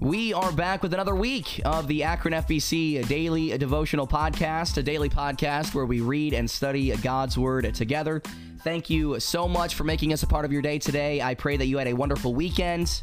We are back with another week of the Akron FBC Daily Devotional Podcast, a daily podcast where we read and study God's Word together. Thank you so much for making us a part of your day today. I pray that you had a wonderful weekend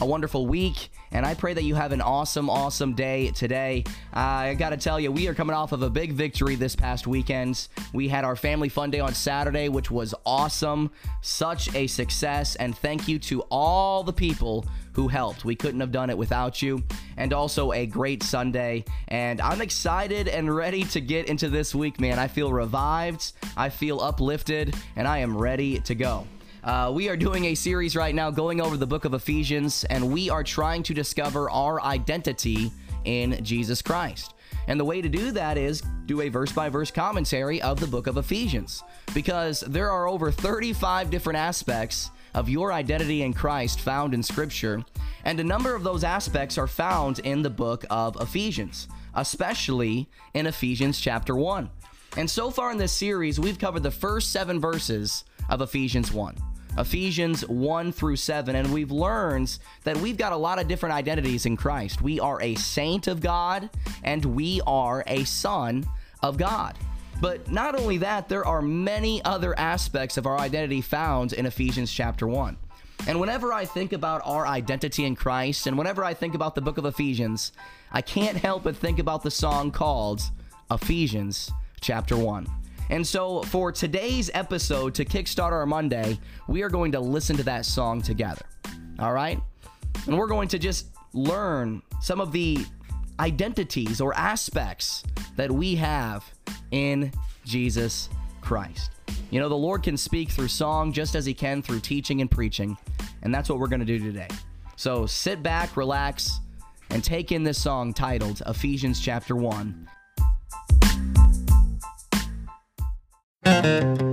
a wonderful week, and I pray that you have an awesome, awesome day today. Uh, I got to tell you, we are coming off of a big victory this past weekend. We had our family fun day on Saturday, which was awesome. Such a success, and thank you to all the people who helped. We couldn't have done it without you. And also a great Sunday. And I'm excited and ready to get into this week, man. I feel revived, I feel uplifted, and I am ready to go. Uh, we are doing a series right now going over the book of Ephesians, and we are trying to discover our identity in Jesus Christ. And the way to do that is do a verse by verse commentary of the book of Ephesians, because there are over 35 different aspects of your identity in Christ found in Scripture, and a number of those aspects are found in the book of Ephesians, especially in Ephesians chapter 1. And so far in this series, we've covered the first seven verses of Ephesians 1. Ephesians 1 through 7, and we've learned that we've got a lot of different identities in Christ. We are a saint of God, and we are a son of God. But not only that, there are many other aspects of our identity found in Ephesians chapter 1. And whenever I think about our identity in Christ, and whenever I think about the book of Ephesians, I can't help but think about the song called Ephesians chapter 1. And so, for today's episode to kickstart our Monday, we are going to listen to that song together. All right? And we're going to just learn some of the identities or aspects that we have in Jesus Christ. You know, the Lord can speak through song just as He can through teaching and preaching. And that's what we're going to do today. So sit back, relax, and take in this song titled Ephesians chapter 1 turning my